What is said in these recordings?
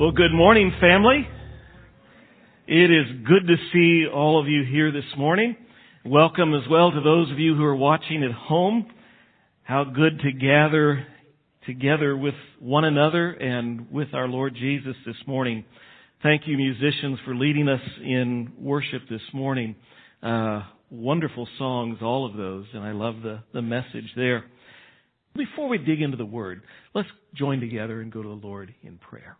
Well, good morning, family. It is good to see all of you here this morning. Welcome as well to those of you who are watching at home. How good to gather together with one another and with our Lord Jesus this morning. Thank you, musicians, for leading us in worship this morning. Uh, wonderful songs, all of those, and I love the, the message there. Before we dig into the Word, let's join together and go to the Lord in prayer.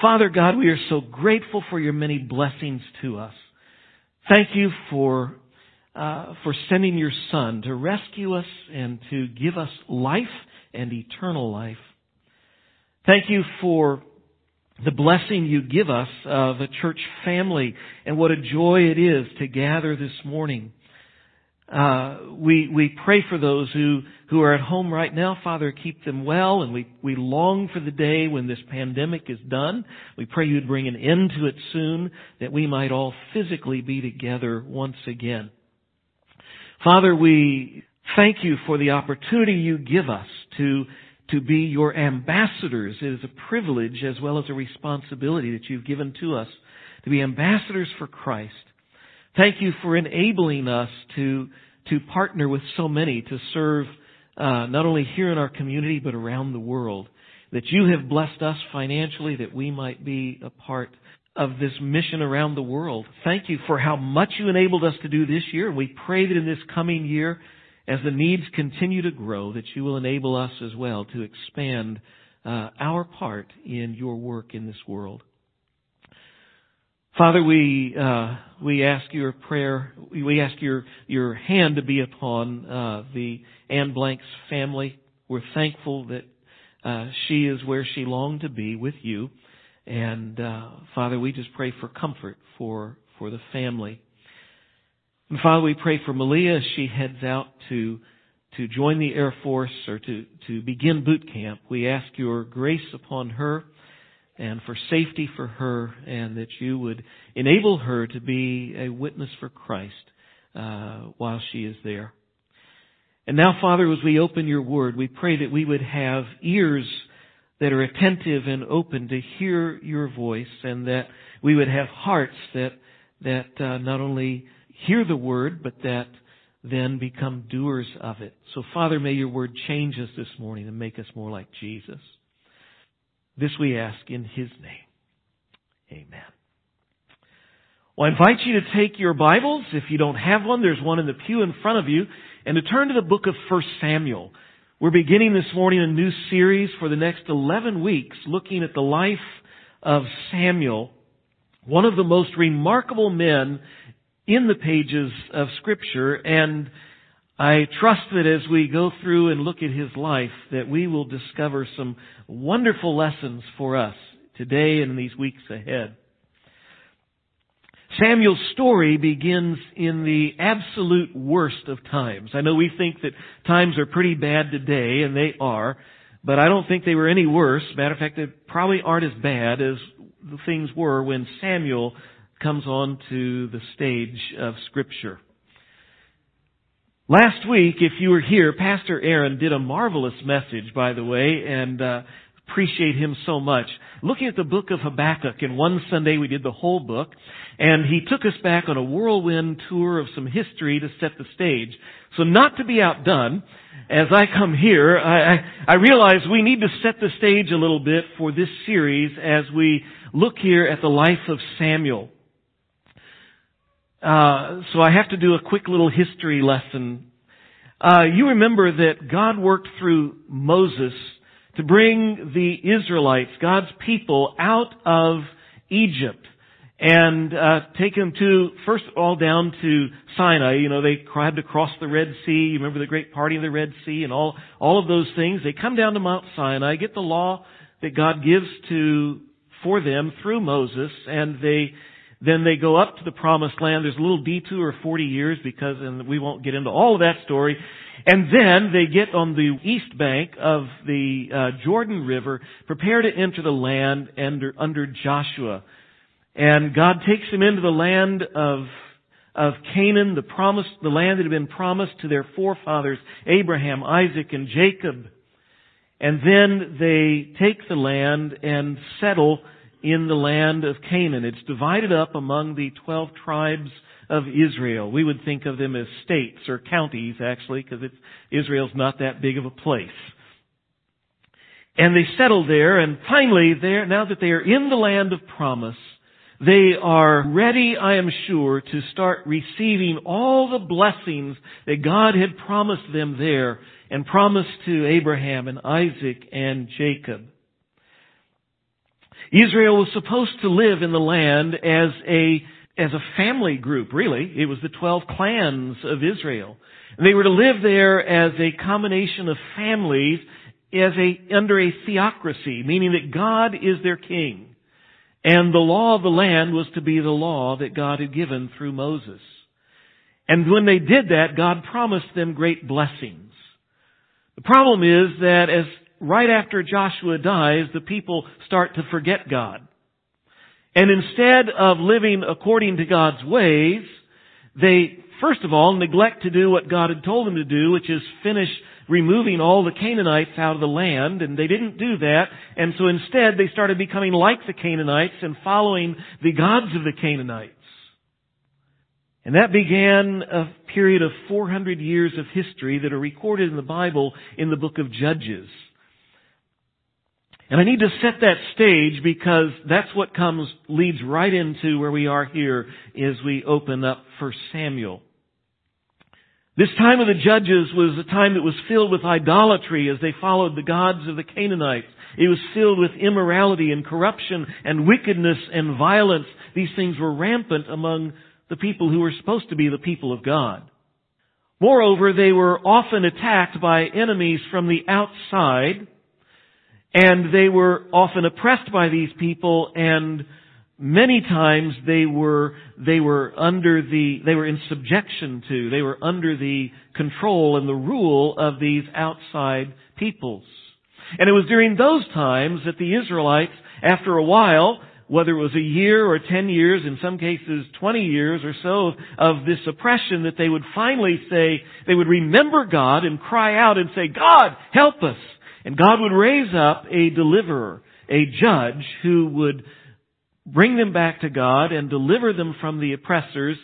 Father God, we are so grateful for your many blessings to us. Thank you for uh, for sending your Son to rescue us and to give us life and eternal life. Thank you for the blessing you give us of a church family and what a joy it is to gather this morning. Uh, we we pray for those who who are at home right now, Father. Keep them well, and we we long for the day when this pandemic is done. We pray you'd bring an end to it soon, that we might all physically be together once again. Father, we thank you for the opportunity you give us to to be your ambassadors. It is a privilege as well as a responsibility that you've given to us to be ambassadors for Christ. Thank you for enabling us to, to partner with so many to serve uh, not only here in our community but around the world. That you have blessed us financially that we might be a part of this mission around the world. Thank you for how much you enabled us to do this year. We pray that in this coming year, as the needs continue to grow, that you will enable us as well to expand uh, our part in your work in this world. Father, we uh, we ask your prayer. We ask your your hand to be upon uh, the Anne Blank's family. We're thankful that uh, she is where she longed to be with you, and uh, Father, we just pray for comfort for for the family. And Father, we pray for Malia as she heads out to to join the Air Force or to to begin boot camp. We ask your grace upon her and for safety for her, and that you would enable her to be a witness for Christ uh, while she is there. And now, Father, as we open your word, we pray that we would have ears that are attentive and open to hear your voice, and that we would have hearts that that uh, not only hear the word, but that then become doers of it. So, Father, may your word change us this morning and make us more like Jesus. This we ask in His name. Amen. Well, I invite you to take your Bibles. If you don't have one, there's one in the pew in front of you. And to turn to the book of 1 Samuel. We're beginning this morning a new series for the next 11 weeks looking at the life of Samuel, one of the most remarkable men in the pages of Scripture. And I trust that as we go through and look at his life, that we will discover some wonderful lessons for us today and in these weeks ahead. Samuel's story begins in the absolute worst of times. I know we think that times are pretty bad today, and they are, but I don't think they were any worse. Matter of fact, they probably aren't as bad as the things were when Samuel comes onto the stage of Scripture. Last week, if you were here, Pastor Aaron did a marvelous message, by the way, and uh, appreciate him so much. Looking at the book of Habakkuk, and one Sunday we did the whole book, and he took us back on a whirlwind tour of some history to set the stage. So not to be outdone, as I come here, I, I, I realize we need to set the stage a little bit for this series as we look here at the life of Samuel. Uh, so I have to do a quick little history lesson. Uh, you remember that God worked through Moses to bring the Israelites, God's people, out of Egypt and uh, take them to first of all down to Sinai. You know, they had to cross the Red Sea. You remember the great party of the Red Sea and all all of those things. They come down to Mount Sinai, get the law that God gives to for them through Moses, and they then they go up to the promised land. There's a little detour of 40 years because, and we won't get into all of that story. And then they get on the east bank of the uh, Jordan River, prepare to enter the land under, under Joshua. And God takes them into the land of of Canaan, the promise, the land that had been promised to their forefathers, Abraham, Isaac, and Jacob. And then they take the land and settle in the land of Canaan. It's divided up among the 12 tribes of Israel. We would think of them as states or counties actually because Israel's not that big of a place. And they settled there and finally there, now that they are in the land of promise, they are ready, I am sure, to start receiving all the blessings that God had promised them there and promised to Abraham and Isaac and Jacob. Israel was supposed to live in the land as a as a family group, really. It was the 12 clans of Israel. And they were to live there as a combination of families as a, under a theocracy, meaning that God is their king. And the law of the land was to be the law that God had given through Moses. And when they did that, God promised them great blessings. The problem is that as right after Joshua dies, the people start to forget God. And instead of living according to God's ways, they, first of all, neglect to do what God had told them to do, which is finish removing all the Canaanites out of the land, and they didn't do that, and so instead they started becoming like the Canaanites and following the gods of the Canaanites. And that began a period of 400 years of history that are recorded in the Bible in the book of Judges. And I need to set that stage because that's what comes, leads right into where we are here as we open up 1 Samuel. This time of the judges was a time that was filled with idolatry as they followed the gods of the Canaanites. It was filled with immorality and corruption and wickedness and violence. These things were rampant among the people who were supposed to be the people of God. Moreover, they were often attacked by enemies from the outside and they were often oppressed by these people and many times they were, they were under the, they were in subjection to, they were under the control and the rule of these outside peoples. And it was during those times that the Israelites, after a while, whether it was a year or ten years, in some cases twenty years or so of this oppression, that they would finally say, they would remember God and cry out and say, God, help us. And God would raise up a deliverer, a judge who would bring them back to God and deliver them from the oppressors.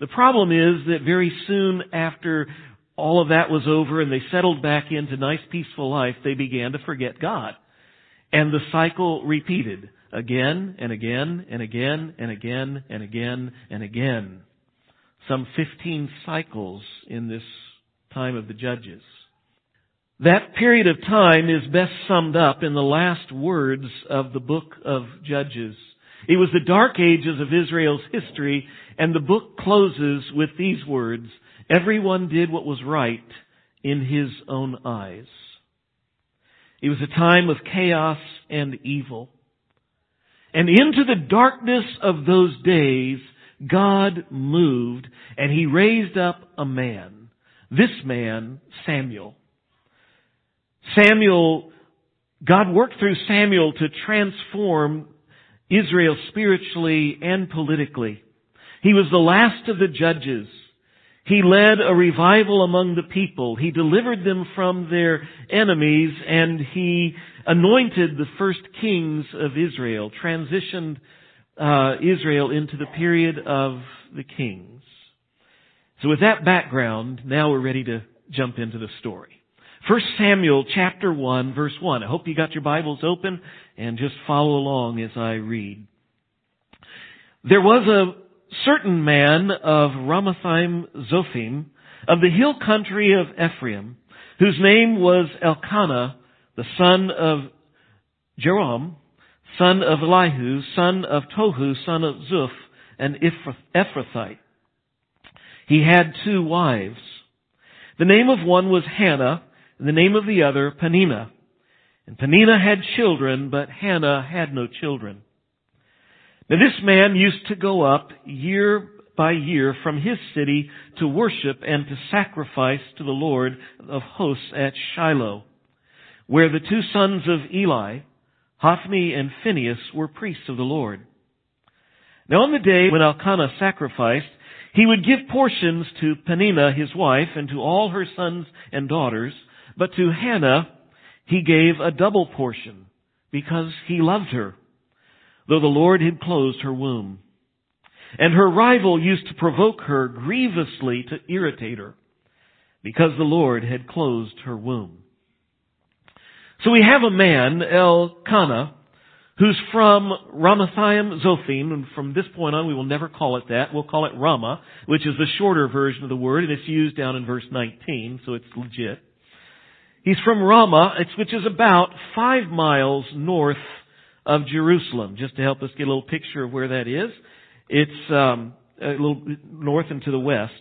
The problem is that very soon after all of that was over and they settled back into nice peaceful life, they began to forget God. And the cycle repeated again and again and again and again and again and again. Some 15 cycles in this time of the judges. That period of time is best summed up in the last words of the book of Judges. It was the dark ages of Israel's history, and the book closes with these words, Everyone did what was right in his own eyes. It was a time of chaos and evil. And into the darkness of those days, God moved and he raised up a man. This man, Samuel. Samuel, God worked through Samuel to transform Israel spiritually and politically. He was the last of the judges. He led a revival among the people. He delivered them from their enemies and he anointed the first kings of Israel, transitioned uh, Israel into the period of the kings. So with that background, now we're ready to jump into the story. 1 Samuel chapter 1 verse 1. I hope you got your Bibles open and just follow along as I read. There was a certain man of Ramathaim Zophim of the hill country of Ephraim whose name was Elkanah, the son of Jeroham, son of Elihu, son of Tohu, son of Zuph, an Ephrathite. He had two wives. The name of one was Hannah, the name of the other Peninnah. And Peninnah had children, but Hannah had no children. Now this man used to go up year by year from his city to worship and to sacrifice to the Lord of hosts at Shiloh, where the two sons of Eli, Hophni and Phinehas, were priests of the Lord. Now on the day when Elkanah sacrificed, he would give portions to Peninnah his wife and to all her sons and daughters, but to Hannah, he gave a double portion because he loved her. though the Lord had closed her womb. And her rival used to provoke her grievously to irritate her, because the Lord had closed her womb. So we have a man, Elkanah, who's from Ramathaim Zophim, and from this point on we will never call it that. We'll call it Ramah, which is the shorter version of the word, and it's used down in verse 19, so it's legit. He's from Ramah, which is about five miles north of Jerusalem, just to help us get a little picture of where that is. It's um, a little north and to the west.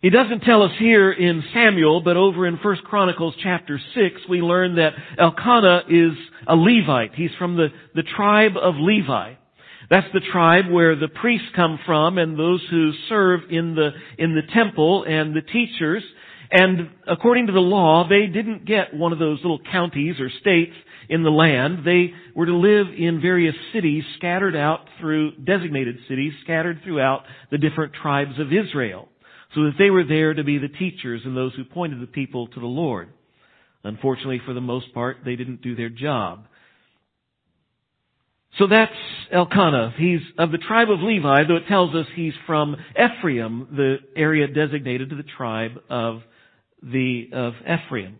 He doesn't tell us here in Samuel, but over in 1 Chronicles chapter 6, we learn that Elkanah is a Levite. He's from the, the tribe of Levi. That's the tribe where the priests come from and those who serve in the, in the temple and the teachers. And according to the law, they didn't get one of those little counties or states in the land. They were to live in various cities scattered out through, designated cities scattered throughout the different tribes of Israel so that they were there to be the teachers and those who pointed the people to the Lord. Unfortunately, for the most part, they didn't do their job. So that's Elkanah. He's of the tribe of Levi, though it tells us he's from Ephraim, the area designated to the tribe of the, of Ephraim.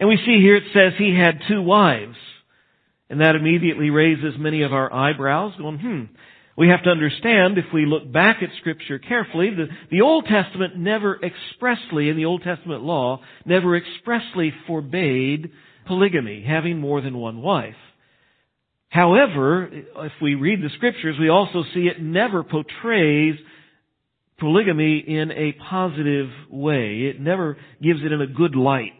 And we see here it says he had two wives. And that immediately raises many of our eyebrows, going, hmm, we have to understand, if we look back at Scripture carefully, the, the Old Testament never expressly, in the Old Testament law, never expressly forbade polygamy, having more than one wife. However, if we read the Scriptures, we also see it never portrays polygamy in a positive way. It never gives it in a good light.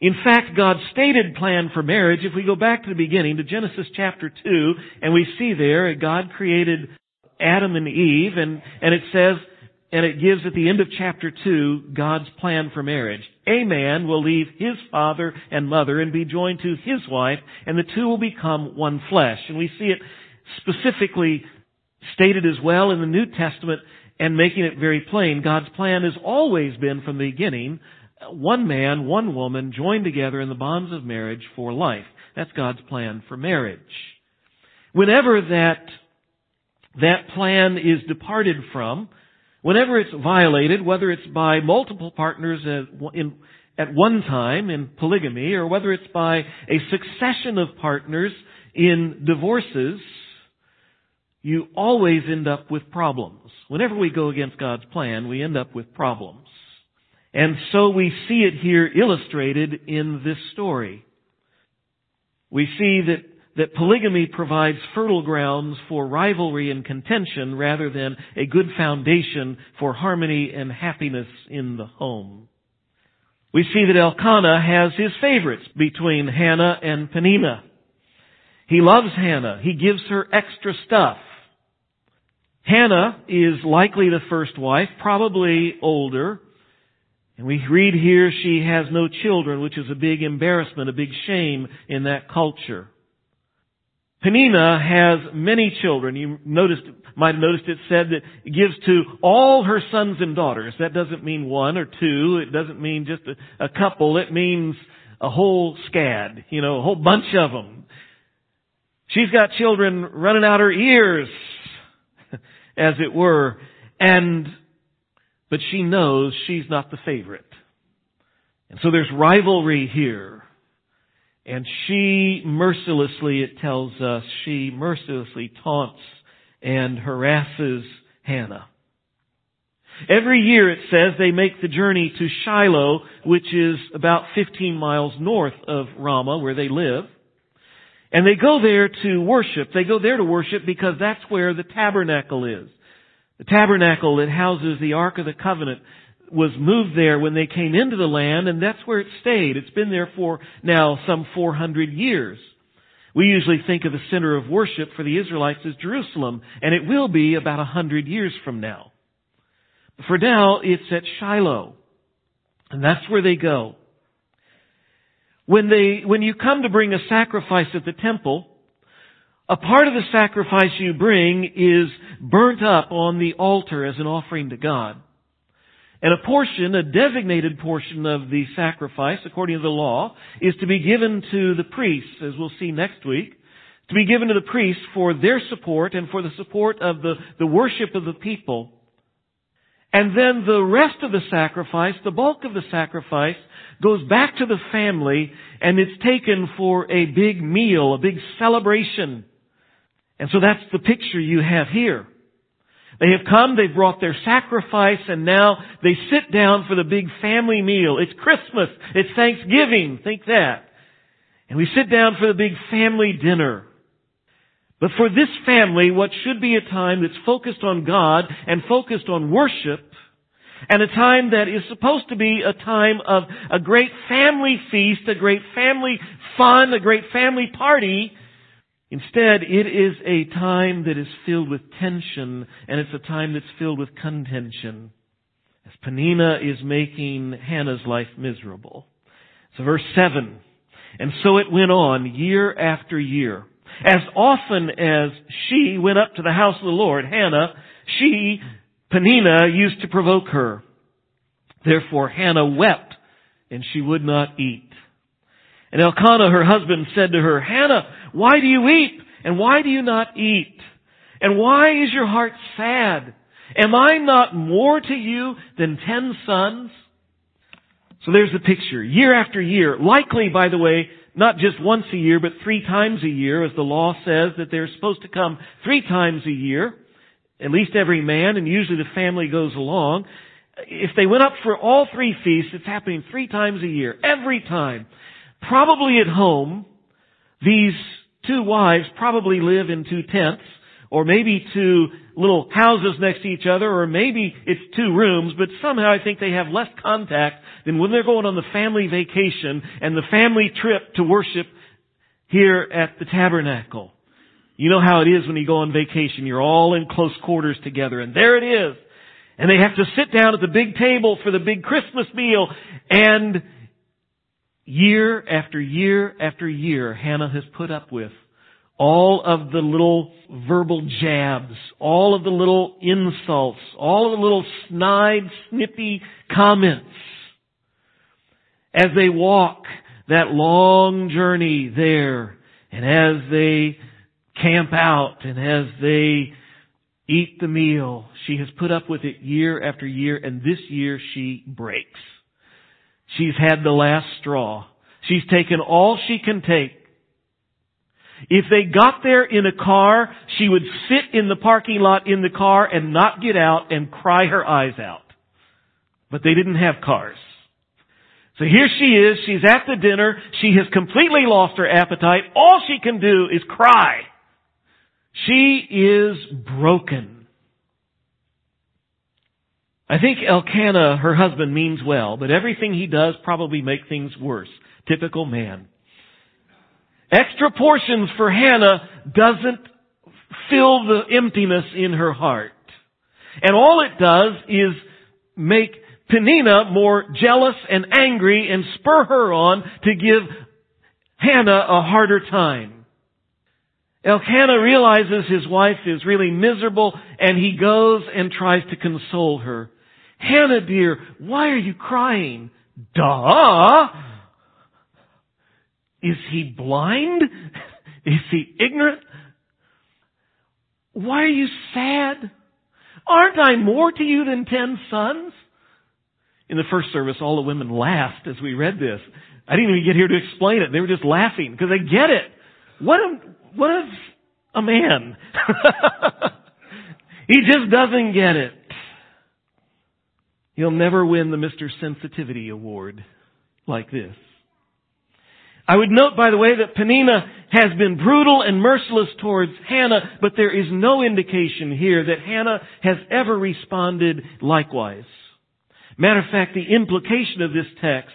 In fact, God's stated plan for marriage, if we go back to the beginning, to Genesis chapter 2, and we see there, God created Adam and Eve, and, and it says, and it gives at the end of chapter 2, God's plan for marriage. A man will leave his father and mother and be joined to his wife, and the two will become one flesh. And we see it specifically stated as well in the New Testament and making it very plain. God's plan has always been from the beginning one man, one woman joined together in the bonds of marriage for life. That's God's plan for marriage. Whenever that, that plan is departed from, whenever it's violated, whether it's by multiple partners at, in, at one time in polygamy, or whether it's by a succession of partners in divorces, you always end up with problems. Whenever we go against God's plan, we end up with problems. And so we see it here illustrated in this story. We see that, that polygamy provides fertile grounds for rivalry and contention rather than a good foundation for harmony and happiness in the home. We see that Elkanah has his favorites between Hannah and Peninnah. He loves Hannah. He gives her extra stuff. Hannah is likely the first wife, probably older, and we read here she has no children, which is a big embarrassment, a big shame in that culture. Peninnah has many children. You noticed, might have noticed it said that it gives to all her sons and daughters. That doesn't mean one or two. It doesn't mean just a, a couple. It means a whole scad, you know, a whole bunch of them. She's got children running out her ears, as it were. And but she knows she's not the favorite. And so there's rivalry here. And she mercilessly, it tells us, she mercilessly taunts and harasses Hannah. Every year it says they make the journey to Shiloh, which is about 15 miles north of Ramah, where they live. And they go there to worship. They go there to worship because that's where the tabernacle is. The tabernacle that houses the Ark of the Covenant was moved there when they came into the land, and that's where it stayed. It's been there for now some 400 years. We usually think of the center of worship for the Israelites as Jerusalem, and it will be about a hundred years from now. But for now, it's at Shiloh, and that's where they go. When they, when you come to bring a sacrifice at the temple, a part of the sacrifice you bring is burnt up on the altar as an offering to God. And a portion, a designated portion of the sacrifice, according to the law, is to be given to the priests, as we'll see next week, to be given to the priests for their support and for the support of the, the worship of the people. And then the rest of the sacrifice, the bulk of the sacrifice, goes back to the family and it's taken for a big meal, a big celebration. And so that's the picture you have here. They have come, they've brought their sacrifice, and now they sit down for the big family meal. It's Christmas, it's Thanksgiving, think that. And we sit down for the big family dinner. But for this family, what should be a time that's focused on God and focused on worship, and a time that is supposed to be a time of a great family feast, a great family fun, a great family party, Instead, it is a time that is filled with tension, and it's a time that's filled with contention. As Peninnah is making Hannah's life miserable. So verse 7. And so it went on year after year. As often as she went up to the house of the Lord, Hannah, she, Peninnah, used to provoke her. Therefore Hannah wept, and she would not eat. And Elkanah, her husband, said to her, Hannah, why do you weep? And why do you not eat? And why is your heart sad? Am I not more to you than ten sons? So there's the picture. Year after year. Likely, by the way, not just once a year, but three times a year, as the law says that they're supposed to come three times a year. At least every man, and usually the family goes along. If they went up for all three feasts, it's happening three times a year. Every time. Probably at home, these two wives probably live in two tents, or maybe two little houses next to each other, or maybe it's two rooms, but somehow I think they have less contact than when they're going on the family vacation and the family trip to worship here at the tabernacle. You know how it is when you go on vacation. You're all in close quarters together, and there it is. And they have to sit down at the big table for the big Christmas meal, and year after year after year, Hannah has put up with all of the little verbal jabs, all of the little insults, all of the little snide, snippy comments as they walk that long journey there and as they camp out and as they eat the meal. She has put up with it year after year and this year she breaks. She's had the last straw. She's taken all she can take. If they got there in a car, she would sit in the parking lot in the car and not get out and cry her eyes out. But they didn't have cars. So here she is, she's at the dinner, she has completely lost her appetite, all she can do is cry. She is broken. I think Elkanah, her husband, means well, but everything he does probably make things worse. Typical man. Extra portions for Hannah doesn't fill the emptiness in her heart. And all it does is make Peninnah more jealous and angry and spur her on to give Hannah a harder time. Elkanah realizes his wife is really miserable and he goes and tries to console her. Hannah dear, why are you crying? Duh! Is he blind? Is he ignorant? Why are you sad? Aren't I more to you than ten sons? In the first service, all the women laughed as we read this. I didn't even get here to explain it. They were just laughing because they get it. What a, what a, a man. he just doesn't get it. He'll never win the Mr. Sensitivity Award like this. I would note, by the way, that Peninnah has been brutal and merciless towards Hannah, but there is no indication here that Hannah has ever responded likewise. Matter of fact, the implication of this text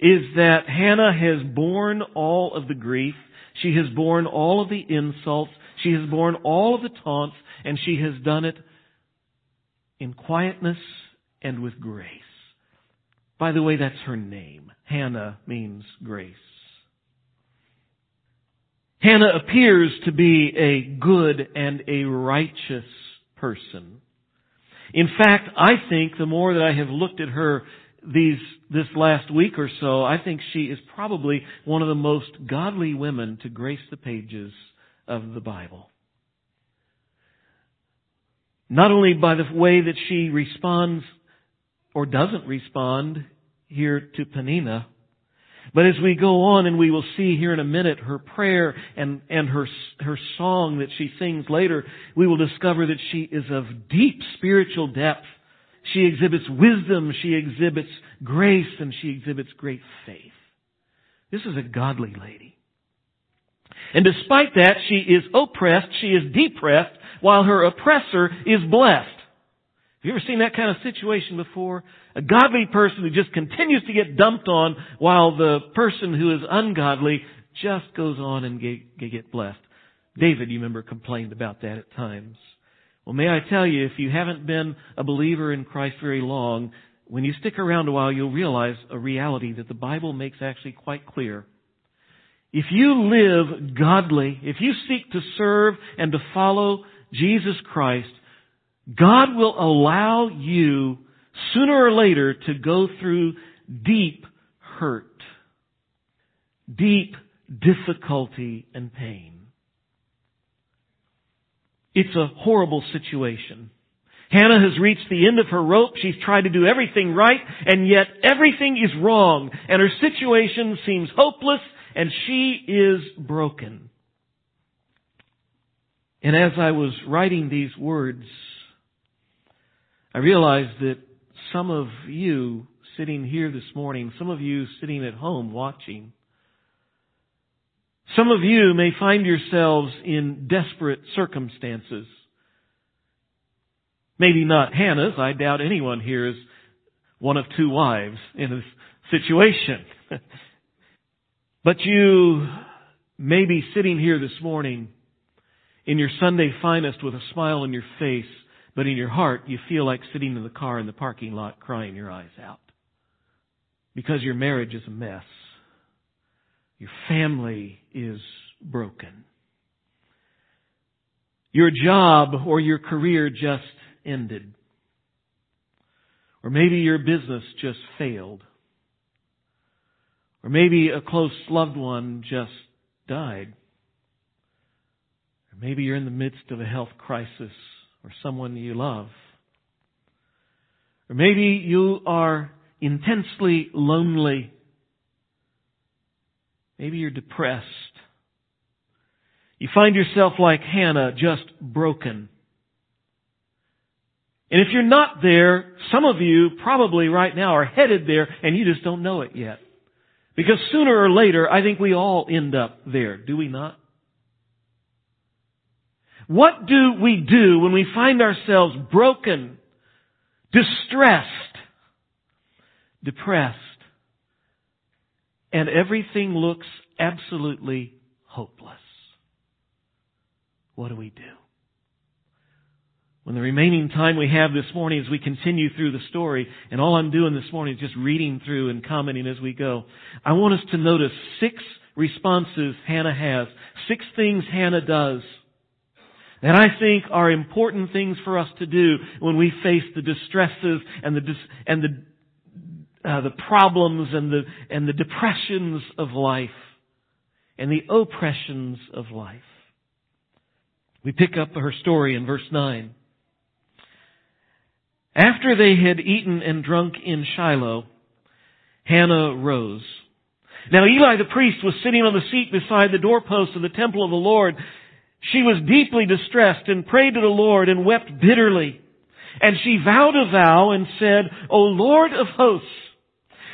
is that Hannah has borne all of the grief, she has borne all of the insults, she has borne all of the taunts, and she has done it in quietness and with grace. By the way, that's her name. Hannah means grace. Hannah appears to be a good and a righteous person. In fact, I think the more that I have looked at her these, this last week or so, I think she is probably one of the most godly women to grace the pages of the Bible. Not only by the way that she responds or doesn't respond here to Peninnah, but as we go on and we will see here in a minute her prayer and, and her, her song that she sings later, we will discover that she is of deep spiritual depth. She exhibits wisdom, she exhibits grace, and she exhibits great faith. This is a godly lady. And despite that, she is oppressed, she is depressed, while her oppressor is blessed. Have you ever seen that kind of situation before? A godly person who just continues to get dumped on while the person who is ungodly just goes on and get, get blessed. David, you remember, complained about that at times. Well, may I tell you, if you haven't been a believer in Christ very long, when you stick around a while, you'll realize a reality that the Bible makes actually quite clear. If you live godly, if you seek to serve and to follow Jesus Christ, God will allow you sooner or later to go through deep hurt, deep difficulty and pain. It's a horrible situation. Hannah has reached the end of her rope. She's tried to do everything right, and yet everything is wrong, and her situation seems hopeless, and she is broken. And as I was writing these words, I realized that some of you sitting here this morning, some of you sitting at home watching, some of you may find yourselves in desperate circumstances. Maybe not Hannah's. I doubt anyone here is one of two wives in this situation. but you may be sitting here this morning in your Sunday finest with a smile on your face, but in your heart you feel like sitting in the car in the parking lot crying your eyes out. Because your marriage is a mess. Your family is broken. Your job or your career just ended. Or maybe your business just failed. Or maybe a close loved one just died. Or maybe you're in the midst of a health crisis or someone you love. Or maybe you are intensely lonely Maybe you're depressed. You find yourself like Hannah, just broken. And if you're not there, some of you probably right now are headed there and you just don't know it yet. Because sooner or later, I think we all end up there, do we not? What do we do when we find ourselves broken, distressed, depressed? And everything looks absolutely hopeless. What do we do? When the remaining time we have this morning as we continue through the story, and all I'm doing this morning is just reading through and commenting as we go, I want us to notice six responses Hannah has, six things Hannah does that I think are important things for us to do when we face the distresses and the, and the uh, the problems and the, and the depressions of life and the oppressions of life. We pick up her story in verse 9. After they had eaten and drunk in Shiloh, Hannah rose. Now Eli the priest was sitting on the seat beside the doorpost of the temple of the Lord. She was deeply distressed and prayed to the Lord and wept bitterly. And she vowed a vow and said, O Lord of hosts,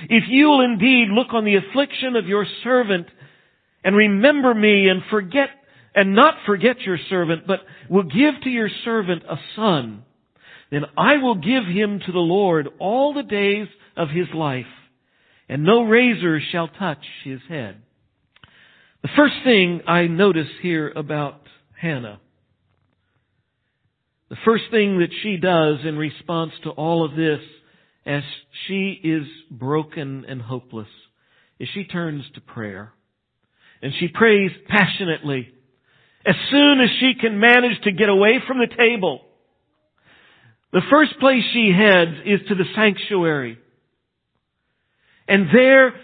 if you will indeed look on the affliction of your servant and remember me and forget and not forget your servant, but will give to your servant a son, then I will give him to the Lord all the days of his life, and no razor shall touch his head. The first thing I notice here about Hannah, the first thing that she does in response to all of this as she is broken and hopeless is she turns to prayer. And she prays passionately. As soon as she can manage to get away from the table. The first place she heads is to the sanctuary. And there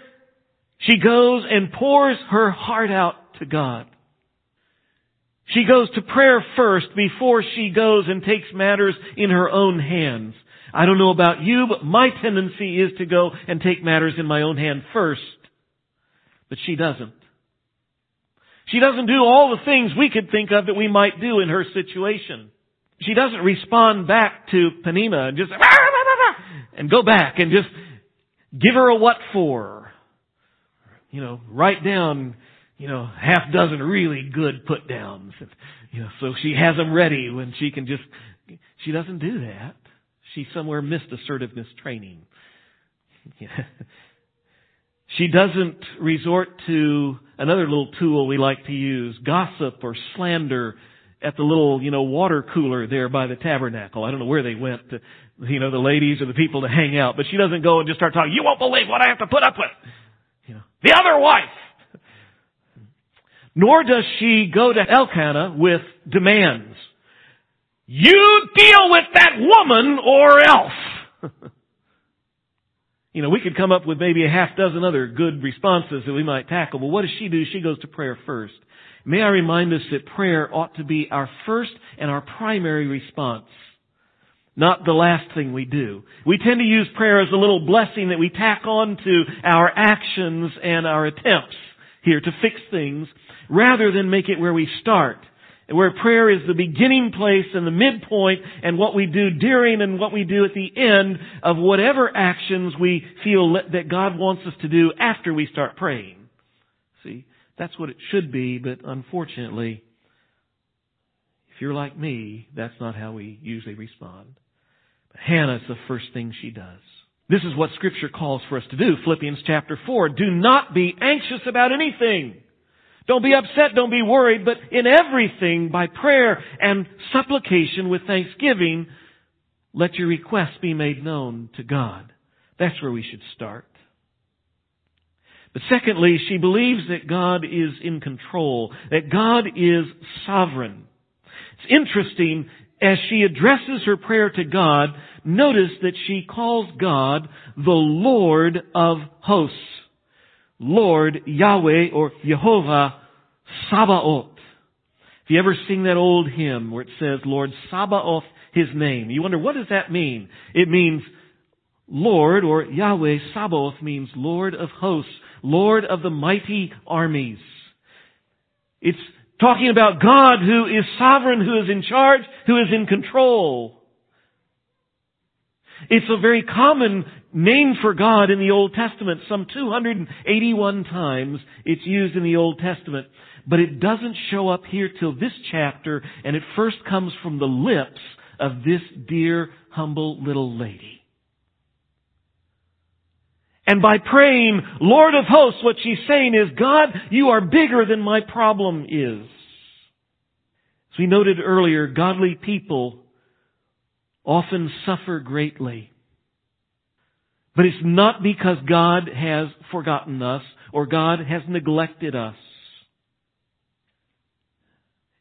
she goes and pours her heart out to God. She goes to prayer first before she goes and takes matters in her own hands. I don't know about you, but my tendency is to go and take matters in my own hand first. But she doesn't. She doesn't do all the things we could think of that we might do in her situation. She doesn't respond back to Peninnah and just ah, ah, ah, and go back and just give her a what for. You know, write down, you know, half dozen really good put downs. You know, so she has them ready when she can just, she doesn't do that. She somewhere missed assertiveness training. She doesn't resort to another little tool we like to use, gossip or slander at the little, you know, water cooler there by the tabernacle. I don't know where they went to, you know, the ladies or the people to hang out, but she doesn't go and just start talking, you won't believe what I have to put up with. You know, the other wife. Nor does she go to Elkanah with demands. You deal with that woman or else. You know, we could come up with maybe a half dozen other good responses that we might tackle, but what does she do? She goes to prayer first. May I remind us that prayer ought to be our first and our primary response, not the last thing we do. We tend to use prayer as a little blessing that we tack on to our actions and our attempts here to fix things, rather than make it where we start where prayer is the beginning place and the midpoint and what we do during and what we do at the end of whatever actions we feel that God wants us to do after we start praying. See, that's what it should be, but unfortunately, if you're like me, that's not how we usually respond. But Hannah's the first thing she does. This is what scripture calls for us to do. Philippians chapter 4. Do not be anxious about anything. Don't be upset, don't be worried, but in everything, by prayer and supplication with thanksgiving, let your requests be made known to God. That's where we should start. But secondly, she believes that God is in control, that God is sovereign. It's interesting, as she addresses her prayer to God, notice that she calls God the Lord of hosts. Lord Yahweh or Jehovah Sabaoth. If you ever sing that old hymn where it says, Lord Sabaoth, His name, you wonder, what does that mean? It means Lord or Yahweh Sabaoth means Lord of hosts, Lord of the mighty armies. It's talking about God who is sovereign, who is in charge, who is in control. It's a very common name for God in the Old Testament. Some 281 times it's used in the Old Testament. But it doesn't show up here till this chapter, and it first comes from the lips of this dear, humble little lady. And by praying, Lord of hosts, what she's saying is, God, you are bigger than my problem is. As we noted earlier, godly people often suffer greatly. But it's not because God has forgotten us or God has neglected us.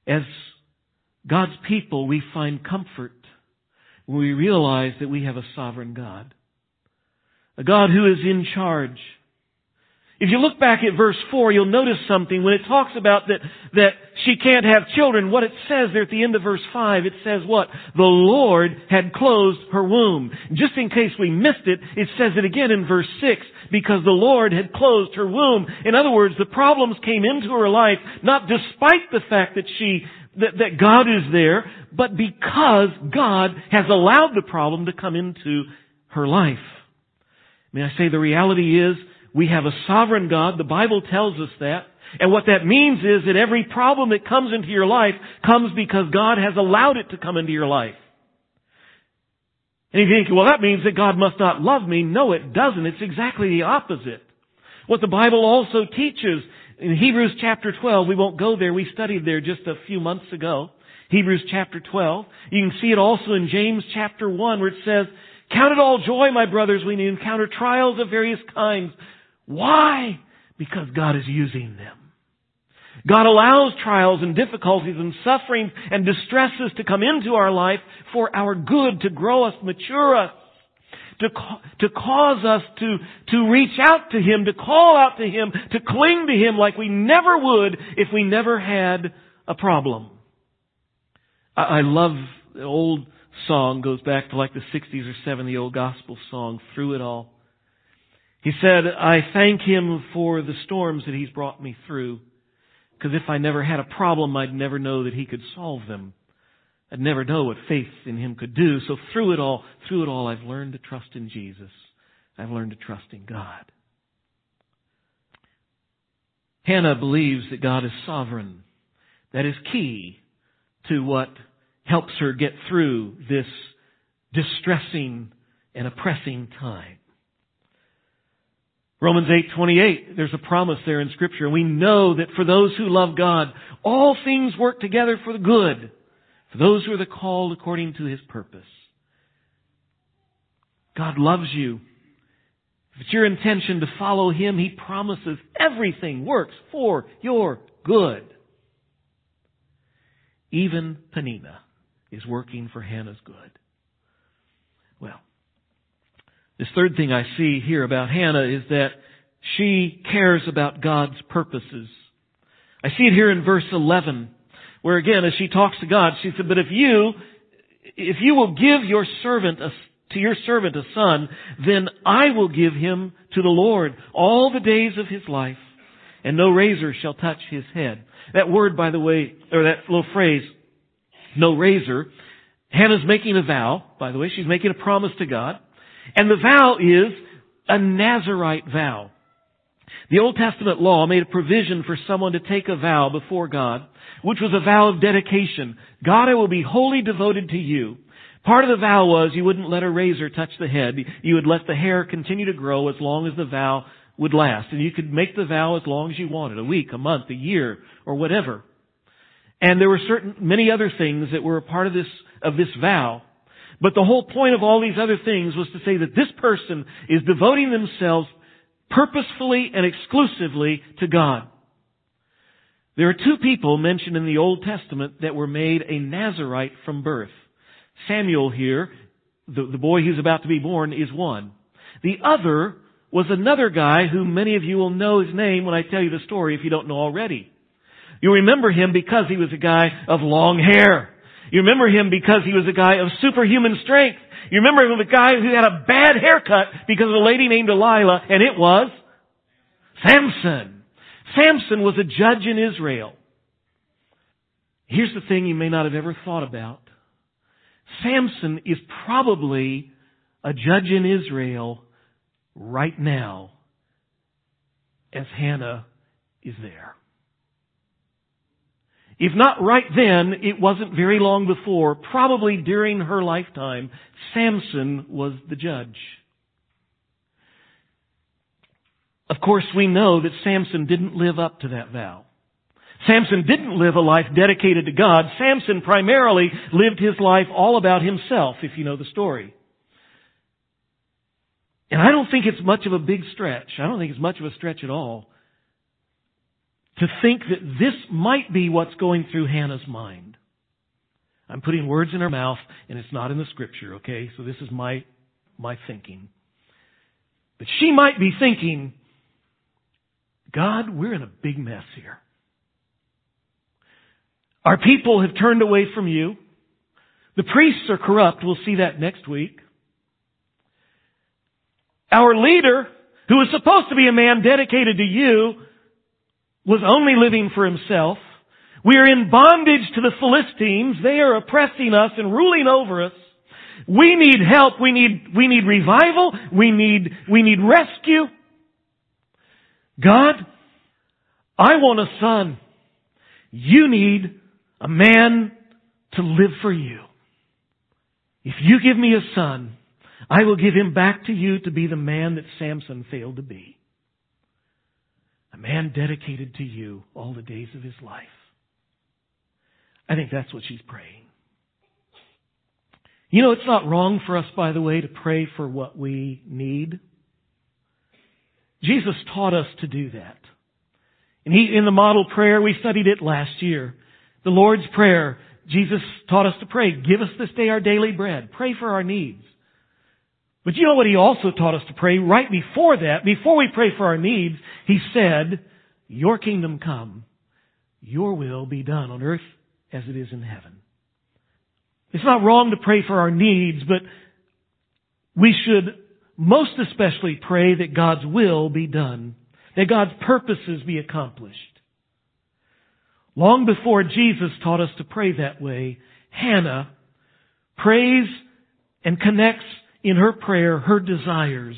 As God's people, we find comfort when we realize that we have a sovereign God. A God who is in charge if you look back at verse 4, you'll notice something. When it talks about that, that she can't have children, what it says there at the end of verse 5, it says what? The Lord had closed her womb. Just in case we missed it, it says it again in verse 6, because the Lord had closed her womb. In other words, the problems came into her life, not despite the fact that she, that, that God is there, but because God has allowed the problem to come into her life. May I say the reality is, we have a sovereign God. The Bible tells us that. And what that means is that every problem that comes into your life comes because God has allowed it to come into your life. And you think, well, that means that God must not love me. No, it doesn't. It's exactly the opposite. What the Bible also teaches in Hebrews chapter 12, we won't go there. We studied there just a few months ago. Hebrews chapter 12. You can see it also in James chapter 1 where it says, Count it all joy, my brothers, when you encounter trials of various kinds why? Because God is using them. God allows trials and difficulties and sufferings and distresses to come into our life for our good, to grow us, mature us, to, to cause us to, to reach out to Him, to call out to Him, to cling to Him like we never would if we never had a problem. I, I love the old song, goes back to like the 60s or 70s, the old gospel song, Through It All. He said, I thank Him for the storms that He's brought me through. Because if I never had a problem, I'd never know that He could solve them. I'd never know what faith in Him could do. So through it all, through it all, I've learned to trust in Jesus. I've learned to trust in God. Hannah believes that God is sovereign. That is key to what helps her get through this distressing and oppressing time. Romans 8:28 there's a promise there in scripture we know that for those who love God all things work together for the good for those who are the called according to his purpose. God loves you. If it's your intention to follow him, he promises everything works for your good. Even Peninnah is working for Hannah's good. Well, this third thing I see here about Hannah is that she cares about God's purposes. I see it here in verse 11, where again, as she talks to God, she said, but if you, if you will give your servant a, to your servant a son, then I will give him to the Lord all the days of his life, and no razor shall touch his head. That word, by the way, or that little phrase, no razor, Hannah's making a vow, by the way, she's making a promise to God. And the vow is a Nazarite vow. The Old Testament law made a provision for someone to take a vow before God, which was a vow of dedication. God, I will be wholly devoted to you. Part of the vow was you wouldn't let a razor touch the head. You would let the hair continue to grow as long as the vow would last. And you could make the vow as long as you wanted, a week, a month, a year, or whatever. And there were certain, many other things that were a part of this, of this vow. But the whole point of all these other things was to say that this person is devoting themselves purposefully and exclusively to God. There are two people mentioned in the Old Testament that were made a Nazarite from birth. Samuel here, the, the boy who's about to be born, is one. The other was another guy who many of you will know his name when I tell you the story if you don't know already. You remember him because he was a guy of long hair. You remember him because he was a guy of superhuman strength. You remember him, a guy who had a bad haircut because of a lady named Delilah, and it was Samson. Samson was a judge in Israel. Here's the thing you may not have ever thought about. Samson is probably a judge in Israel right now as Hannah is there. If not right then, it wasn't very long before, probably during her lifetime, Samson was the judge. Of course, we know that Samson didn't live up to that vow. Samson didn't live a life dedicated to God. Samson primarily lived his life all about himself, if you know the story. And I don't think it's much of a big stretch. I don't think it's much of a stretch at all to think that this might be what's going through Hannah's mind. I'm putting words in her mouth and it's not in the scripture, okay? So this is my, my thinking. But she might be thinking, God, we're in a big mess here. Our people have turned away from you. The priests are corrupt. We'll see that next week. Our leader, who is supposed to be a man dedicated to you, was only living for himself. We are in bondage to the Philistines. They are oppressing us and ruling over us. We need help. We need, we need revival. We need, we need rescue. God, I want a son. You need a man to live for you. If you give me a son, I will give him back to you to be the man that Samson failed to be man dedicated to you all the days of his life. I think that's what she's praying. You know, it's not wrong for us, by the way, to pray for what we need. Jesus taught us to do that. And he, in the model prayer, we studied it last year. The Lord's Prayer, Jesus taught us to pray, give us this day our daily bread. Pray for our needs. But you know what he also taught us to pray right before that, before we pray for our needs, he said, your kingdom come, your will be done on earth as it is in heaven. It's not wrong to pray for our needs, but we should most especially pray that God's will be done, that God's purposes be accomplished. Long before Jesus taught us to pray that way, Hannah prays and connects in her prayer her desires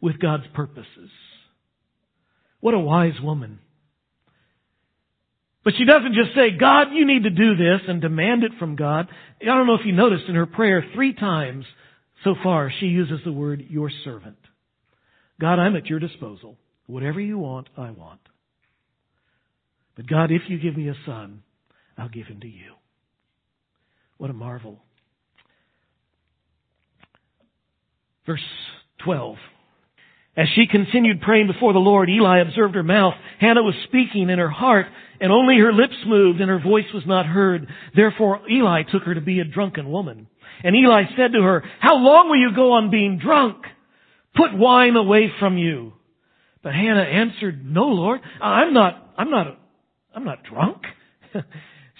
with God's purposes. What a wise woman. But she doesn't just say, God, you need to do this and demand it from God. I don't know if you noticed in her prayer three times so far she uses the word your servant. God, I'm at your disposal. Whatever you want, I want. But God, if you give me a son, I'll give him to you. What a marvel. Verse 12. As she continued praying before the Lord, Eli observed her mouth. Hannah was speaking in her heart, and only her lips moved, and her voice was not heard. Therefore Eli took her to be a drunken woman. And Eli said to her, How long will you go on being drunk? Put wine away from you. But Hannah answered, No, Lord, I'm not, I'm not, I'm not drunk.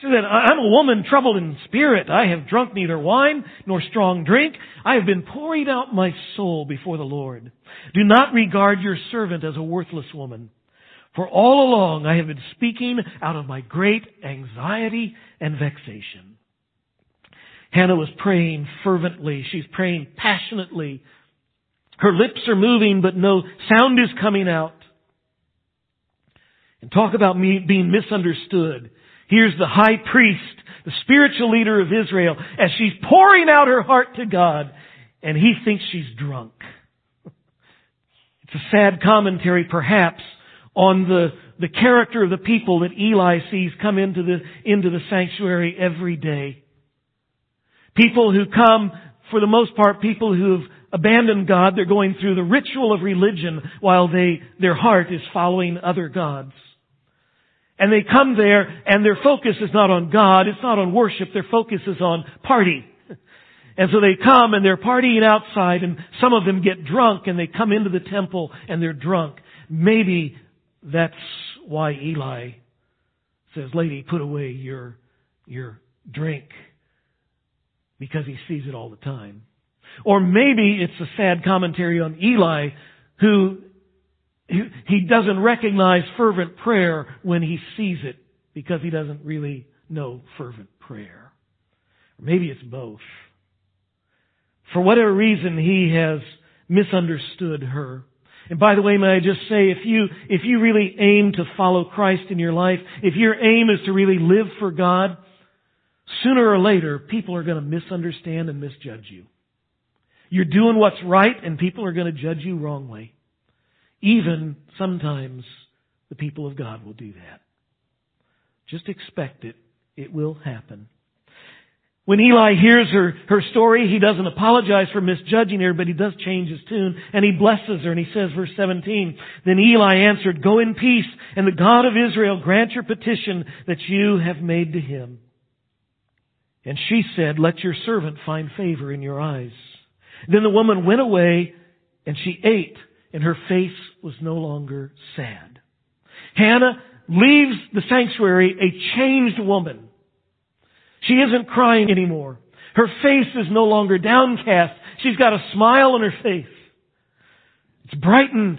She said, I'm a woman troubled in spirit. I have drunk neither wine nor strong drink. I have been pouring out my soul before the Lord. Do not regard your servant as a worthless woman. For all along I have been speaking out of my great anxiety and vexation. Hannah was praying fervently. She's praying passionately. Her lips are moving, but no sound is coming out. And talk about me being misunderstood. Here's the high priest, the spiritual leader of Israel, as she's pouring out her heart to God, and he thinks she's drunk. It's a sad commentary, perhaps, on the, the character of the people that Eli sees come into the, into the sanctuary every day. People who come, for the most part, people who've abandoned God, they're going through the ritual of religion while they, their heart is following other gods. And they come there and their focus is not on God, it's not on worship, their focus is on party. And so they come and they're partying outside and some of them get drunk and they come into the temple and they're drunk. Maybe that's why Eli says, lady, put away your, your drink because he sees it all the time. Or maybe it's a sad commentary on Eli who he doesn't recognize fervent prayer when he sees it because he doesn't really know fervent prayer. Maybe it's both. For whatever reason, he has misunderstood her. And by the way, may I just say, if you, if you really aim to follow Christ in your life, if your aim is to really live for God, sooner or later, people are going to misunderstand and misjudge you. You're doing what's right and people are going to judge you wrongly. Even sometimes the people of God will do that. Just expect it. It will happen. When Eli hears her, her story, he doesn't apologize for misjudging her, but he does change his tune and he blesses her and he says, verse 17, Then Eli answered, Go in peace and the God of Israel grant your petition that you have made to him. And she said, Let your servant find favor in your eyes. Then the woman went away and she ate and her face was no longer sad. Hannah leaves the sanctuary a changed woman. She isn't crying anymore. Her face is no longer downcast. She's got a smile on her face. It's brightened.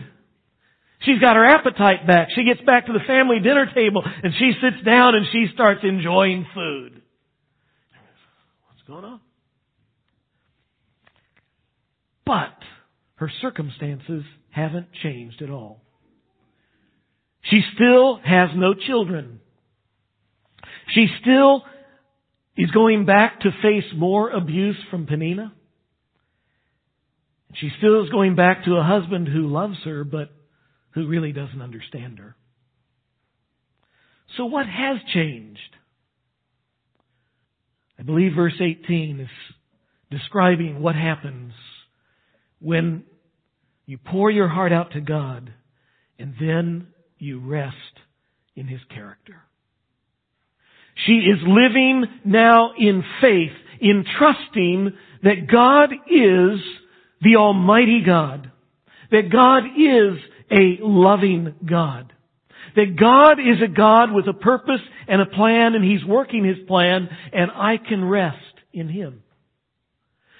She's got her appetite back. She gets back to the family dinner table and she sits down and she starts enjoying food. What's going on? But her circumstances haven't changed at all. She still has no children. She still is going back to face more abuse from Peninnah. She still is going back to a husband who loves her but who really doesn't understand her. So what has changed? I believe verse 18 is describing what happens when you pour your heart out to God and then you rest in His character. She is living now in faith, in trusting that God is the Almighty God. That God is a loving God. That God is a God with a purpose and a plan and He's working His plan and I can rest in Him.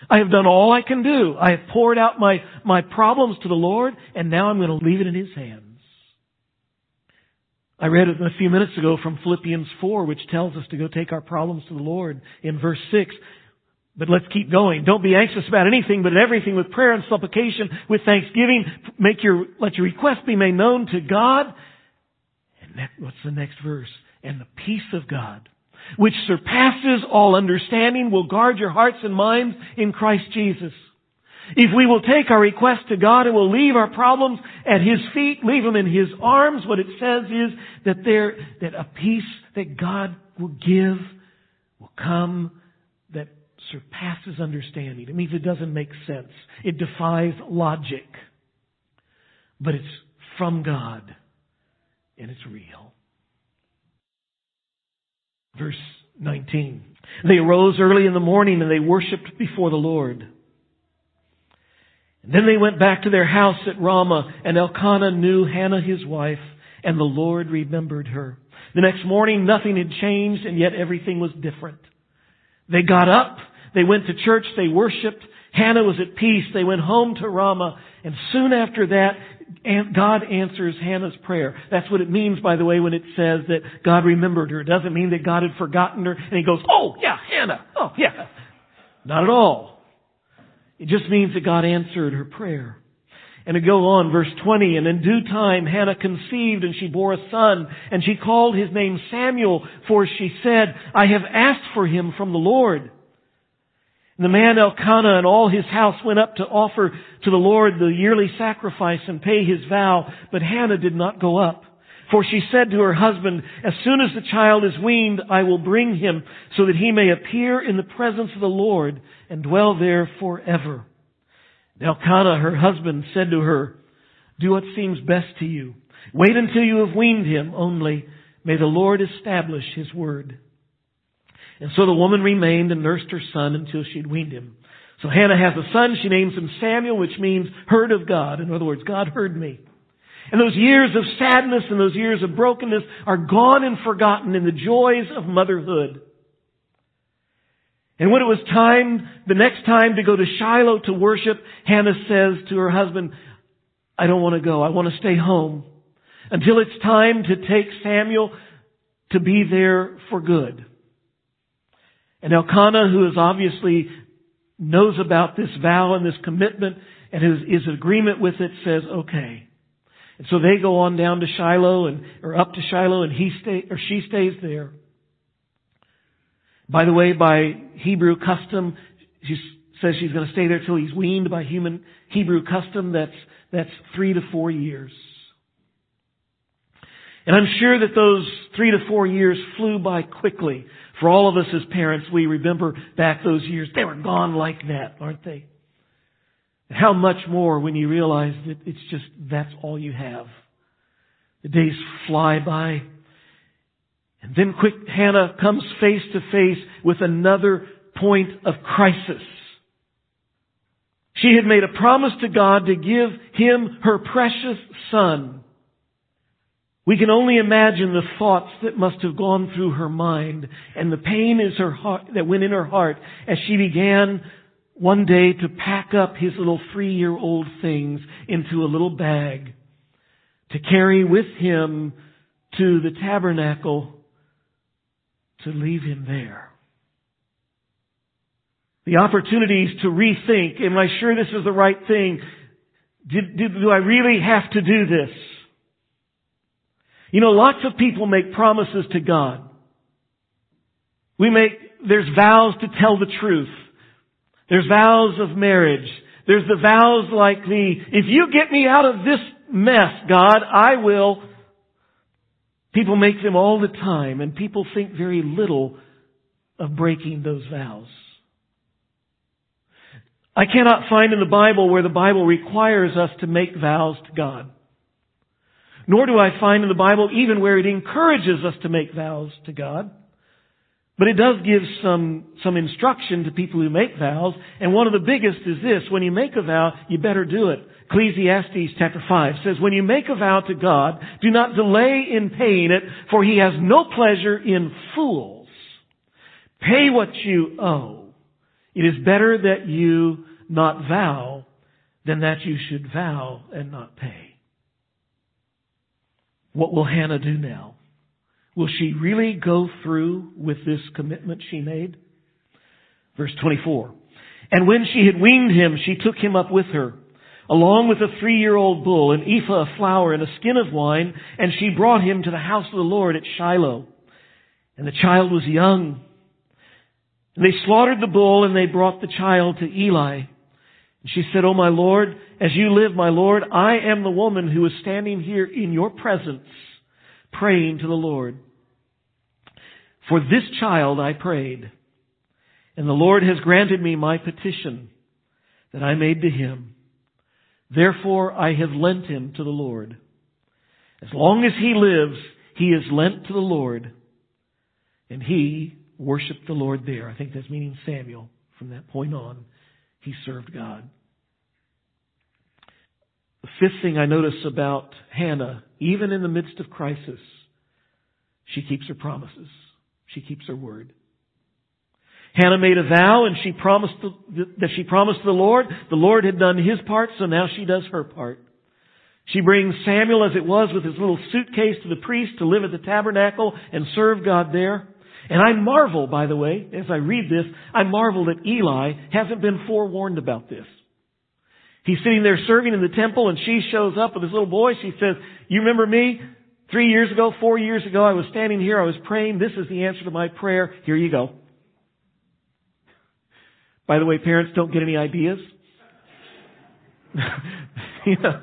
I have done all I can do. I have poured out my, my problems to the Lord and now I'm going to leave it in His hands. I read it a few minutes ago from Philippians 4, which tells us to go take our problems to the Lord in verse 6. But let's keep going. Don't be anxious about anything, but everything with prayer and supplication, with thanksgiving, make your, let your request be made known to God. And that, what's the next verse? And the peace of God, which surpasses all understanding, will guard your hearts and minds in Christ Jesus. If we will take our request to God and will leave our problems at His feet, leave them in His arms, what it says is that there, that a peace that God will give will come that surpasses understanding. It means it doesn't make sense. It defies logic. But it's from God and it's real. Verse 19. They arose early in the morning and they worshiped before the Lord. And then they went back to their house at Ramah, and Elkanah knew Hannah his wife, and the Lord remembered her. The next morning, nothing had changed, and yet everything was different. They got up, they went to church, they worshiped. Hannah was at peace. They went home to Ramah, and soon after that, God answers Hannah's prayer. That's what it means, by the way, when it says that God remembered her. It doesn't mean that God had forgotten her, and He goes, "Oh yeah, Hannah. Oh yeah." Not at all. It just means that God answered her prayer. And to go on, verse 20, and in due time Hannah conceived and she bore a son, and she called his name Samuel, for she said, I have asked for him from the Lord. And the man Elkanah and all his house went up to offer to the Lord the yearly sacrifice and pay his vow, but Hannah did not go up. For she said to her husband, As soon as the child is weaned, I will bring him, so that he may appear in the presence of the Lord and dwell there forever. Elkanah, her husband, said to her, Do what seems best to you. Wait until you have weaned him, only may the Lord establish his word. And so the woman remained and nursed her son until she had weaned him. So Hannah has a son. She names him Samuel, which means heard of God. In other words, God heard me. And those years of sadness and those years of brokenness are gone and forgotten in the joys of motherhood. And when it was time, the next time to go to Shiloh to worship, Hannah says to her husband, I don't want to go. I want to stay home until it's time to take Samuel to be there for good. And Elkanah, who is obviously knows about this vow and this commitment and is, is in agreement with it, says, okay. And so they go on down to Shiloh and, or up to Shiloh and he stay, or she stays there. By the way, by Hebrew custom, she says she's going to stay there till he's weaned by human Hebrew custom. That's, that's three to four years. And I'm sure that those three to four years flew by quickly. For all of us as parents, we remember back those years. They were gone like that, aren't they? How much more when you realize that it's just that's all you have. The days fly by. And then quick Hannah comes face to face with another point of crisis. She had made a promise to God to give him her precious son. We can only imagine the thoughts that must have gone through her mind and the pain is her heart, that went in her heart as she began one day to pack up his little three-year-old things into a little bag to carry with him to the tabernacle to leave him there. The opportunities to rethink, am I sure this is the right thing? Did, did, do I really have to do this? You know, lots of people make promises to God. We make, there's vows to tell the truth. There's vows of marriage. There's the vows like the, if you get me out of this mess, God, I will. People make them all the time and people think very little of breaking those vows. I cannot find in the Bible where the Bible requires us to make vows to God. Nor do I find in the Bible even where it encourages us to make vows to God. But it does give some, some instruction to people who make vows, and one of the biggest is this, when you make a vow, you better do it. Ecclesiastes chapter 5 says, When you make a vow to God, do not delay in paying it, for he has no pleasure in fools. Pay what you owe. It is better that you not vow than that you should vow and not pay. What will Hannah do now? Will she really go through with this commitment she made? Verse 24. And when she had weaned him, she took him up with her, along with a three-year-old bull, an ephah of flour, and a skin of wine, and she brought him to the house of the Lord at Shiloh. And the child was young. And they slaughtered the bull, and they brought the child to Eli. And she said, Oh my Lord, as you live, my Lord, I am the woman who is standing here in your presence, praying to the Lord. For this child I prayed, and the Lord has granted me my petition that I made to him. Therefore I have lent him to the Lord. As long as he lives, he is lent to the Lord, and he worshiped the Lord there. I think that's meaning Samuel. From that point on, he served God. The fifth thing I notice about Hannah, even in the midst of crisis, she keeps her promises. She keeps her word. Hannah made a vow and she promised that she promised the Lord. The Lord had done his part, so now she does her part. She brings Samuel as it was with his little suitcase to the priest to live at the tabernacle and serve God there. And I marvel, by the way, as I read this, I marvel that Eli hasn't been forewarned about this. He's sitting there serving in the temple and she shows up with this little boy. She says, you remember me? Three years ago, four years ago, I was standing here, I was praying. This is the answer to my prayer. Here you go. By the way, parents don't get any ideas. you know,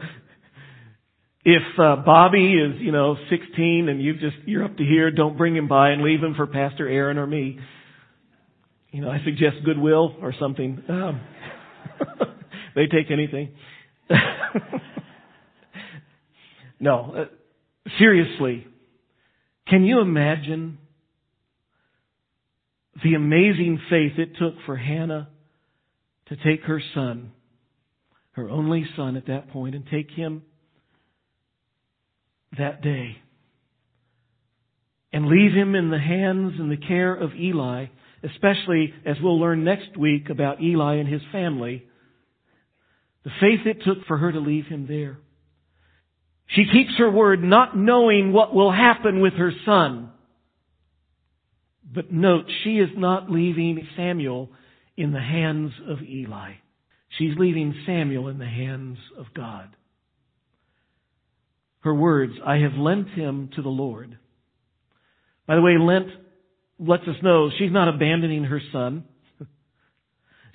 if uh, Bobby is, you know, 16 and you just you're up to here, don't bring him by and leave him for Pastor Aaron or me. You know, I suggest Goodwill or something. Um, they take anything. no, uh, Seriously, can you imagine the amazing faith it took for Hannah to take her son, her only son at that point, and take him that day and leave him in the hands and the care of Eli, especially as we'll learn next week about Eli and his family. The faith it took for her to leave him there. She keeps her word not knowing what will happen with her son. But note, she is not leaving Samuel in the hands of Eli. She's leaving Samuel in the hands of God. Her words, I have lent him to the Lord. By the way, lent lets us know she's not abandoning her son.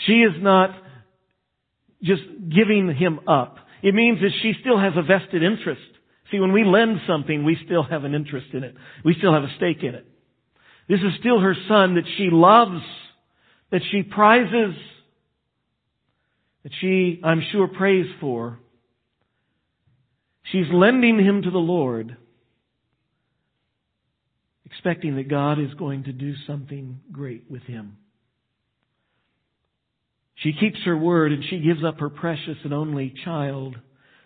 she is not just giving him up. It means that she still has a vested interest. See, when we lend something, we still have an interest in it. We still have a stake in it. This is still her son that she loves, that she prizes, that she, I'm sure, prays for. She's lending him to the Lord, expecting that God is going to do something great with him. She keeps her word and she gives up her precious and only child,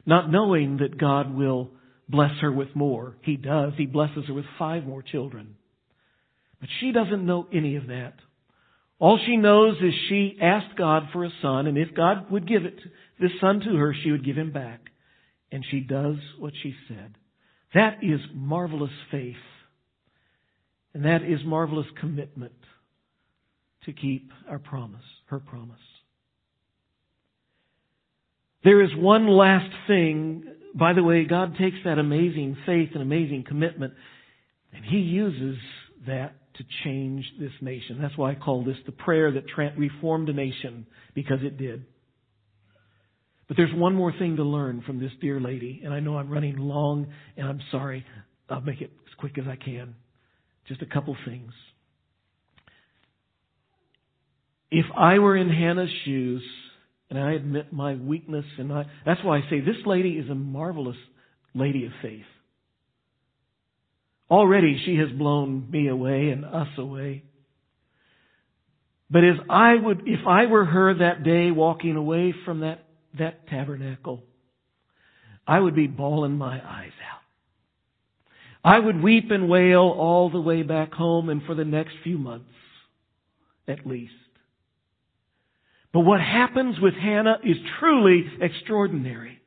not knowing that God will bless her with more. He does. He blesses her with five more children. But she doesn't know any of that. All she knows is she asked God for a son, and if God would give it, this son to her, she would give him back. And she does what she said. That is marvelous faith. And that is marvelous commitment to keep our promise, her promise. There is one last thing. By the way, God takes that amazing faith and amazing commitment and He uses that to change this nation. That's why I call this the prayer that reformed a nation, because it did. But there's one more thing to learn from this dear lady, and I know I'm running long, and I'm sorry. I'll make it as quick as I can. Just a couple things. If I were in Hannah's shoes, and I admit my weakness, and I, that's why I say this lady is a marvelous lady of faith. Already she has blown me away and us away. But as I would, if I were her that day walking away from that, that tabernacle, I would be bawling my eyes out. I would weep and wail all the way back home and for the next few months, at least. But what happens with Hannah is truly extraordinary.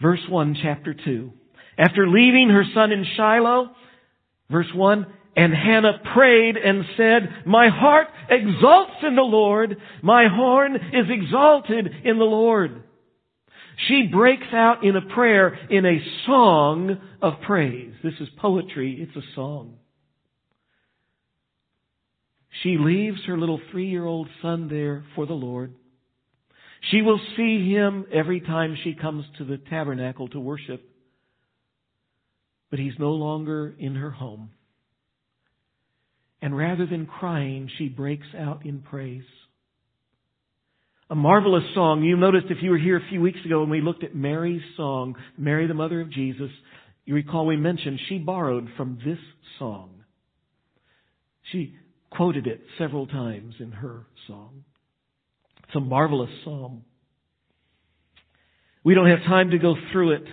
Verse 1, chapter 2. After leaving her son in Shiloh, verse 1, and Hannah prayed and said, My heart exalts in the Lord. My horn is exalted in the Lord. She breaks out in a prayer in a song of praise. This is poetry. It's a song. She leaves her little three-year-old son there for the Lord. She will see him every time she comes to the tabernacle to worship. But he's no longer in her home. And rather than crying, she breaks out in praise. A marvelous song. You noticed if you were here a few weeks ago when we looked at Mary's song, Mary the Mother of Jesus, you recall we mentioned she borrowed from this song. She quoted it several times in her song. It's a marvelous psalm. We don't have time to go through it,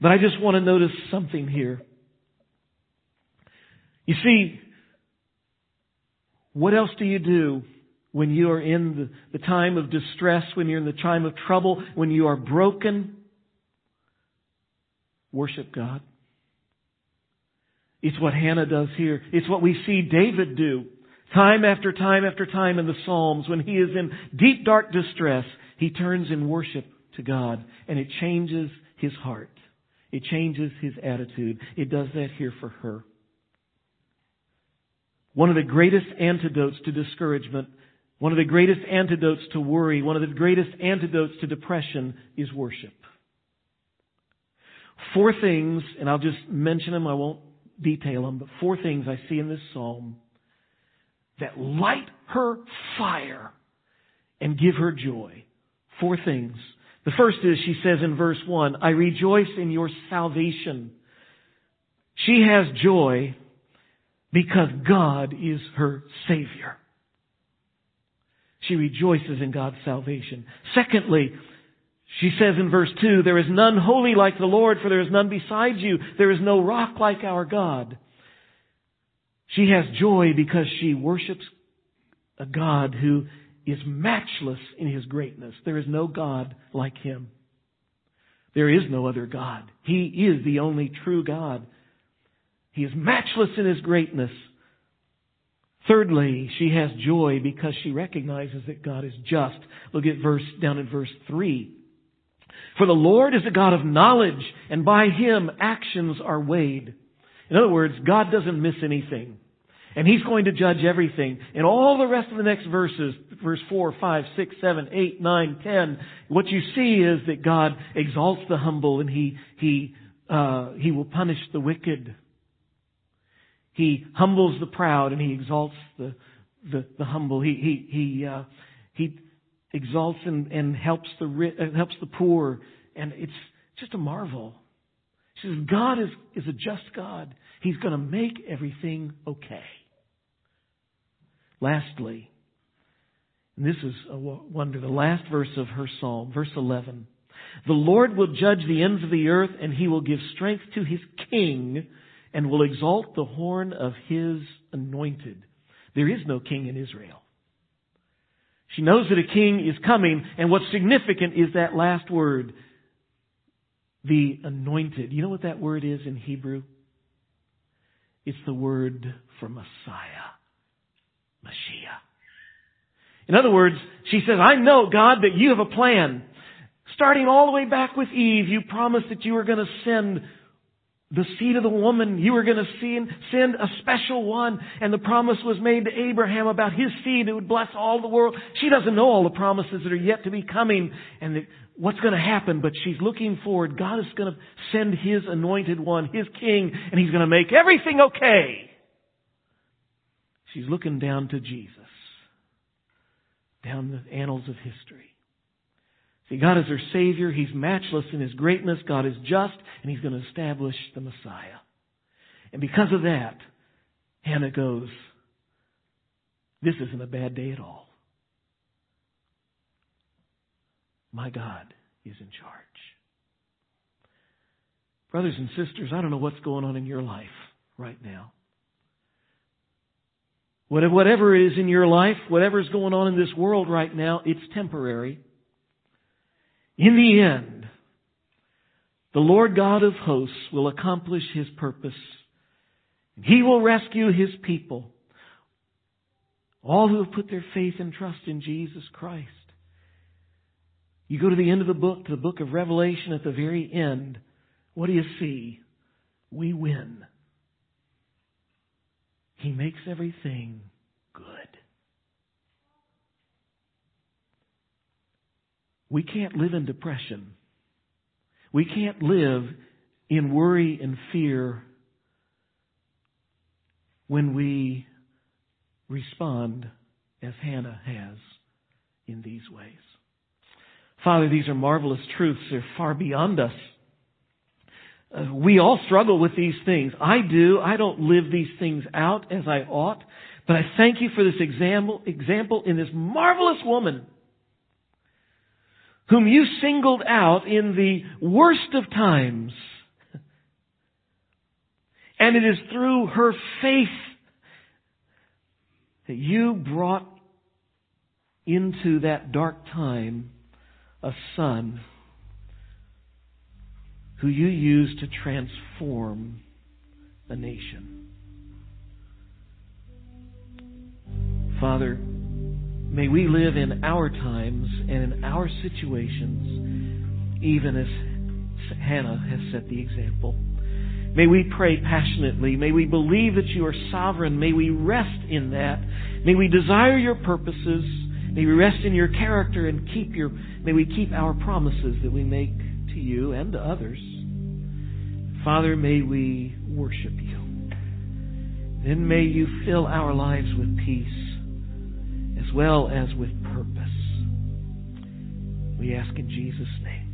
but I just want to notice something here. You see, what else do you do when you are in the, time of distress, when you're in the time of trouble, when you are broken? Worship God. It's what Hannah does here. It's what we see David do. Time after time after time in the Psalms, when he is in deep dark distress, he turns in worship to God and it changes his heart. It changes his attitude. It does that here for her. One of the greatest antidotes to discouragement, one of the greatest antidotes to worry, one of the greatest antidotes to depression is worship. Four things, and I'll just mention them, I won't detail them, but four things I see in this psalm that light her fire and give her joy. Four things. The first is, she says in verse 1, I rejoice in your salvation. She has joy because God is her Savior. She rejoices in God's salvation. Secondly, she says in verse 2, There is none holy like the Lord, for there is none beside you. There is no rock like our God. She has joy because she worships a God who is matchless in his greatness. There is no God like him. There is no other God. He is the only true God. He is matchless in his greatness. Thirdly, she has joy because she recognizes that God is just. Look at verse, down in verse 3. For the Lord is a God of knowledge, and by him actions are weighed. In other words, God doesn't miss anything. And He's going to judge everything. And all the rest of the next verses, verse 4, 5, 6, 7, 8, 9, 10, what you see is that God exalts the humble and He, He, uh, He will punish the wicked. He humbles the proud and He exalts the, the, the humble. He, He, He, uh, He exalts and, and helps the, uh, helps the poor. And it's just a marvel. She says, God is, is a just God. He's going to make everything okay. Lastly, and this is a wonder, the last verse of her psalm, verse 11. The Lord will judge the ends of the earth and he will give strength to his king and will exalt the horn of his anointed. There is no king in Israel. She knows that a king is coming and what's significant is that last word, the anointed. You know what that word is in Hebrew? It's the word for Messiah. Mashiach. In other words, she says, I know, God, that you have a plan. Starting all the way back with Eve, you promised that you were going to send the seed of the woman. You were going to send a special one. And the promise was made to Abraham about his seed that would bless all the world. She doesn't know all the promises that are yet to be coming and what's going to happen, but she's looking forward. God is going to send his anointed one, his king, and he's going to make everything okay. She's looking down to Jesus, down the annals of history. See, God is her Savior. He's matchless in His greatness. God is just, and He's going to establish the Messiah. And because of that, Hannah goes, This isn't a bad day at all. My God is in charge. Brothers and sisters, I don't know what's going on in your life right now. Whatever is in your life, whatever's going on in this world right now, it's temporary. In the end, the Lord God of hosts will accomplish His purpose. He will rescue His people. All who have put their faith and trust in Jesus Christ. You go to the end of the book, to the book of Revelation at the very end. What do you see? We win. He makes everything good. We can't live in depression. We can't live in worry and fear when we respond as Hannah has in these ways. Father, these are marvelous truths. They're far beyond us. Uh, we all struggle with these things. I do. I don't live these things out as I ought. But I thank you for this example, example in this marvelous woman whom you singled out in the worst of times. And it is through her faith that you brought into that dark time a son who you used to transform a nation. Father, may we live in our times and in our situations, even as Hannah has set the example. May we pray passionately. May we believe that you are sovereign. May we rest in that. May we desire your purposes. May we rest in your character and keep your, may we keep our promises that we make to you and to others. Father, may we worship you. Then may you fill our lives with peace as well as with purpose. We ask in Jesus' name.